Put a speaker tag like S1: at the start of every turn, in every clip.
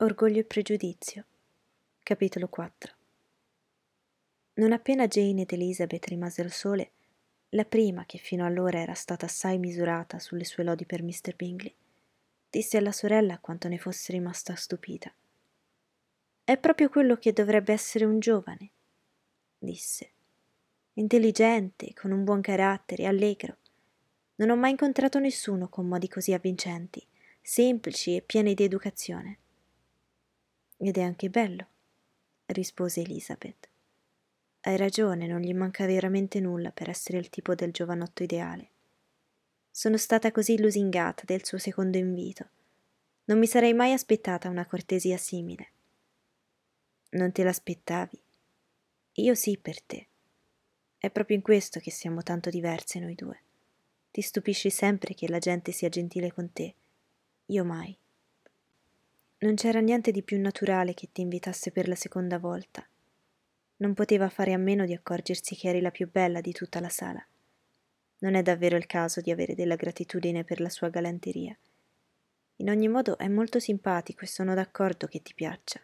S1: Orgoglio e pregiudizio. Capitolo 4 Non appena Jane ed Elizabeth rimase al sole, la prima, che fino allora era stata assai misurata sulle sue lodi per Mr. Bingley, disse alla sorella quanto ne fosse rimasta stupita. È proprio quello che dovrebbe essere un giovane, disse. Intelligente, con un buon carattere, allegro. Non ho mai incontrato nessuno con modi così avvincenti, semplici e pieni di educazione. Ed è anche bello, rispose Elizabeth. Hai ragione, non gli manca veramente nulla per essere il tipo del giovanotto ideale. Sono stata così lusingata del suo secondo invito. Non mi sarei mai aspettata una cortesia simile. Non te l'aspettavi? Io sì per te. È proprio in questo che siamo tanto diverse noi due. Ti stupisci sempre che la gente sia gentile con te. Io mai. Non c'era niente di più naturale che ti invitasse per la seconda volta. Non poteva fare a meno di accorgersi che eri la più bella di tutta la sala. Non è davvero il caso di avere della gratitudine per la sua galanteria. In ogni modo è molto simpatico e sono d'accordo che ti piaccia.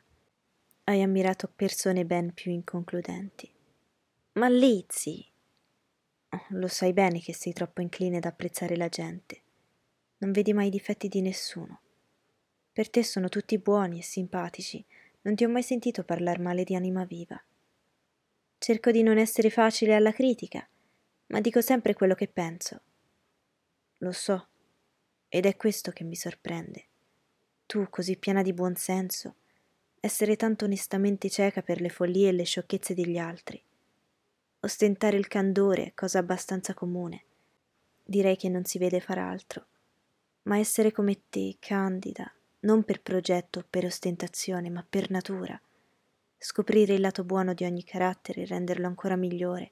S1: Hai ammirato persone ben più inconcludenti. Ma Lizzie! Oh, lo sai bene che sei troppo incline ad apprezzare la gente. Non vedi mai i difetti di nessuno. Per te sono tutti buoni e simpatici. Non ti ho mai sentito parlare male di anima viva. Cerco di non essere facile alla critica ma dico sempre quello che penso. Lo so, ed è questo che mi sorprende. Tu, così piena di buon senso, essere tanto onestamente cieca per le follie e le sciocchezze degli altri. Ostentare il candore è cosa abbastanza comune. Direi che non si vede far altro. Ma essere come te, candida, non per progetto o per ostentazione, ma per natura. Scoprire il lato buono di ogni carattere e renderlo ancora migliore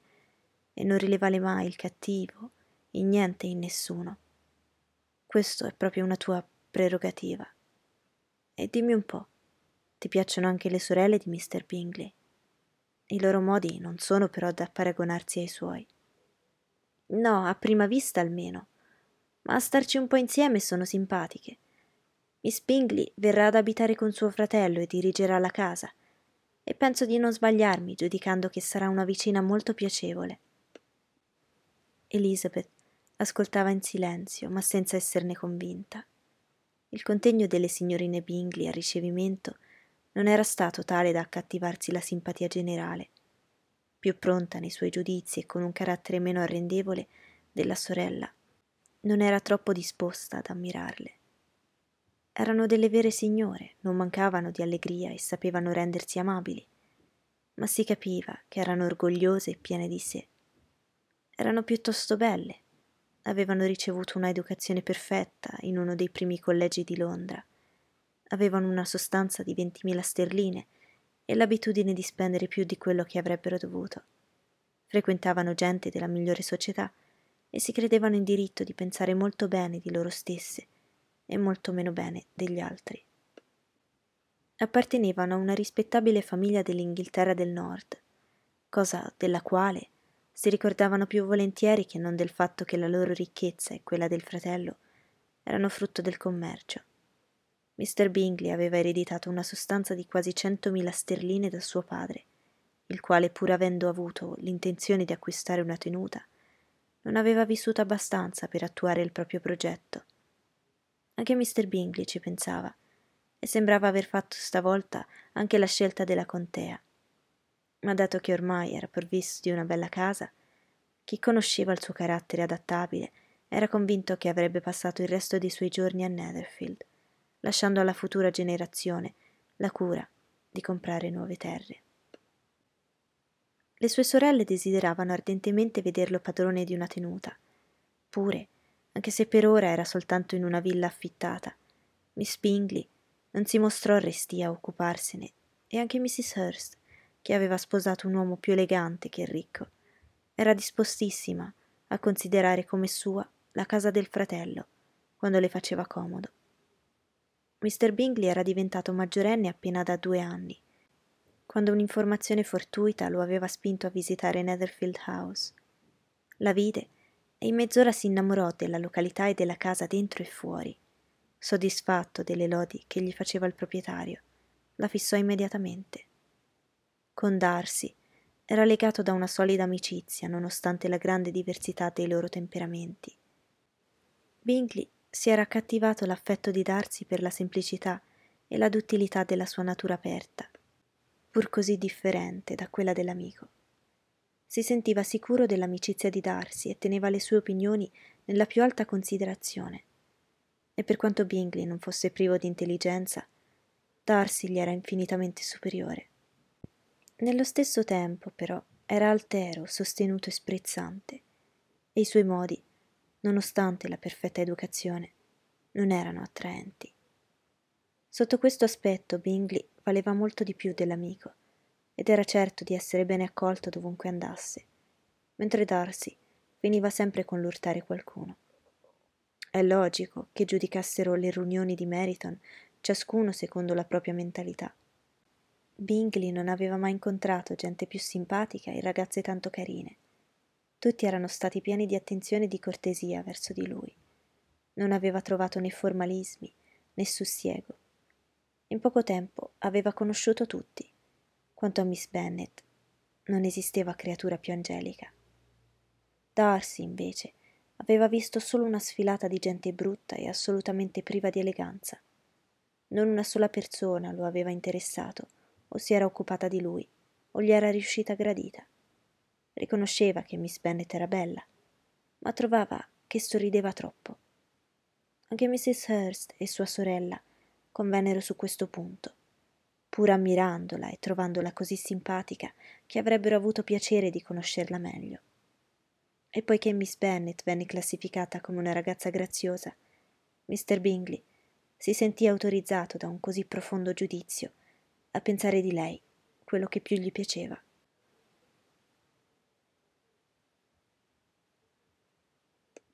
S1: e non rilevare mai il cattivo in niente e in nessuno. Questo è proprio una tua prerogativa. E dimmi un po', ti piacciono anche le sorelle di Mr. Bingley? I loro modi non sono però da paragonarsi ai suoi. No, a prima vista almeno, ma a starci un po' insieme sono simpatiche. Miss Bingley verrà ad abitare con suo fratello e dirigerà la casa, e penso di non sbagliarmi giudicando che sarà una vicina molto piacevole. Elizabeth ascoltava in silenzio, ma senza esserne convinta. Il contegno delle signorine Bingley al ricevimento non era stato tale da accattivarsi la simpatia generale. Più pronta nei suoi giudizi e con un carattere meno arrendevole della sorella, non era troppo disposta ad ammirarle. Erano delle vere signore, non mancavano di allegria e sapevano rendersi amabili, ma si capiva che erano orgogliose e piene di sé erano piuttosto belle. Avevano ricevuto una educazione perfetta in uno dei primi collegi di Londra. Avevano una sostanza di 20.000 sterline e l'abitudine di spendere più di quello che avrebbero dovuto. Frequentavano gente della migliore società e si credevano in diritto di pensare molto bene di loro stesse e molto meno bene degli altri. Appartenevano a una rispettabile famiglia dell'Inghilterra del Nord, cosa della quale si ricordavano più volentieri che non del fatto che la loro ricchezza e quella del fratello erano frutto del commercio. Mr. Bingley aveva ereditato una sostanza di quasi centomila sterline da suo padre, il quale, pur avendo avuto l'intenzione di acquistare una tenuta, non aveva vissuto abbastanza per attuare il proprio progetto. Anche Mr. Bingley ci pensava, e sembrava aver fatto stavolta anche la scelta della contea ma dato che ormai era provvisto di una bella casa, chi conosceva il suo carattere adattabile era convinto che avrebbe passato il resto dei suoi giorni a Netherfield, lasciando alla futura generazione la cura di comprare nuove terre. Le sue sorelle desideravano ardentemente vederlo padrone di una tenuta. Pure, anche se per ora era soltanto in una villa affittata, Miss Bingley non si mostrò restia a occuparsene e anche Mrs. Hurst che aveva sposato un uomo più elegante che ricco. Era dispostissima a considerare come sua la casa del fratello, quando le faceva comodo. Mr. Bingley era diventato maggiorenne appena da due anni, quando un'informazione fortuita lo aveva spinto a visitare Netherfield House. La vide e in mezz'ora si innamorò della località e della casa dentro e fuori, soddisfatto delle lodi che gli faceva il proprietario la fissò immediatamente. Con Darcy era legato da una solida amicizia, nonostante la grande diversità dei loro temperamenti. Bingley si era accattivato l'affetto di Darcy per la semplicità e la duttilità della sua natura aperta, pur così differente da quella dell'amico. Si sentiva sicuro dell'amicizia di Darcy e teneva le sue opinioni nella più alta considerazione. E per quanto Bingley non fosse privo di intelligenza, Darcy gli era infinitamente superiore. Nello stesso tempo, però, era altero, sostenuto e sprezzante, e i suoi modi, nonostante la perfetta educazione, non erano attraenti. Sotto questo aspetto Bingley valeva molto di più dell'amico, ed era certo di essere bene accolto dovunque andasse, mentre Darcy veniva sempre con l'urtare qualcuno. È logico che giudicassero le riunioni di Meriton ciascuno secondo la propria mentalità. Bingley non aveva mai incontrato gente più simpatica e ragazze tanto carine. Tutti erano stati pieni di attenzione e di cortesia verso di lui. Non aveva trovato né formalismi né sussiego. In poco tempo aveva conosciuto tutti. Quanto a Miss Bennet, non esisteva creatura più angelica. Darcy, invece, aveva visto solo una sfilata di gente brutta e assolutamente priva di eleganza. Non una sola persona lo aveva interessato, o si era occupata di lui, o gli era riuscita gradita. Riconosceva che Miss Bennet era bella, ma trovava che sorrideva troppo. Anche Mrs. Hurst e sua sorella convennero su questo punto, pur ammirandola e trovandola così simpatica che avrebbero avuto piacere di conoscerla meglio. E poiché Miss Bennet venne classificata come una ragazza graziosa, Mr. Bingley si sentì autorizzato da un così profondo giudizio a pensare di lei quello che più gli piaceva.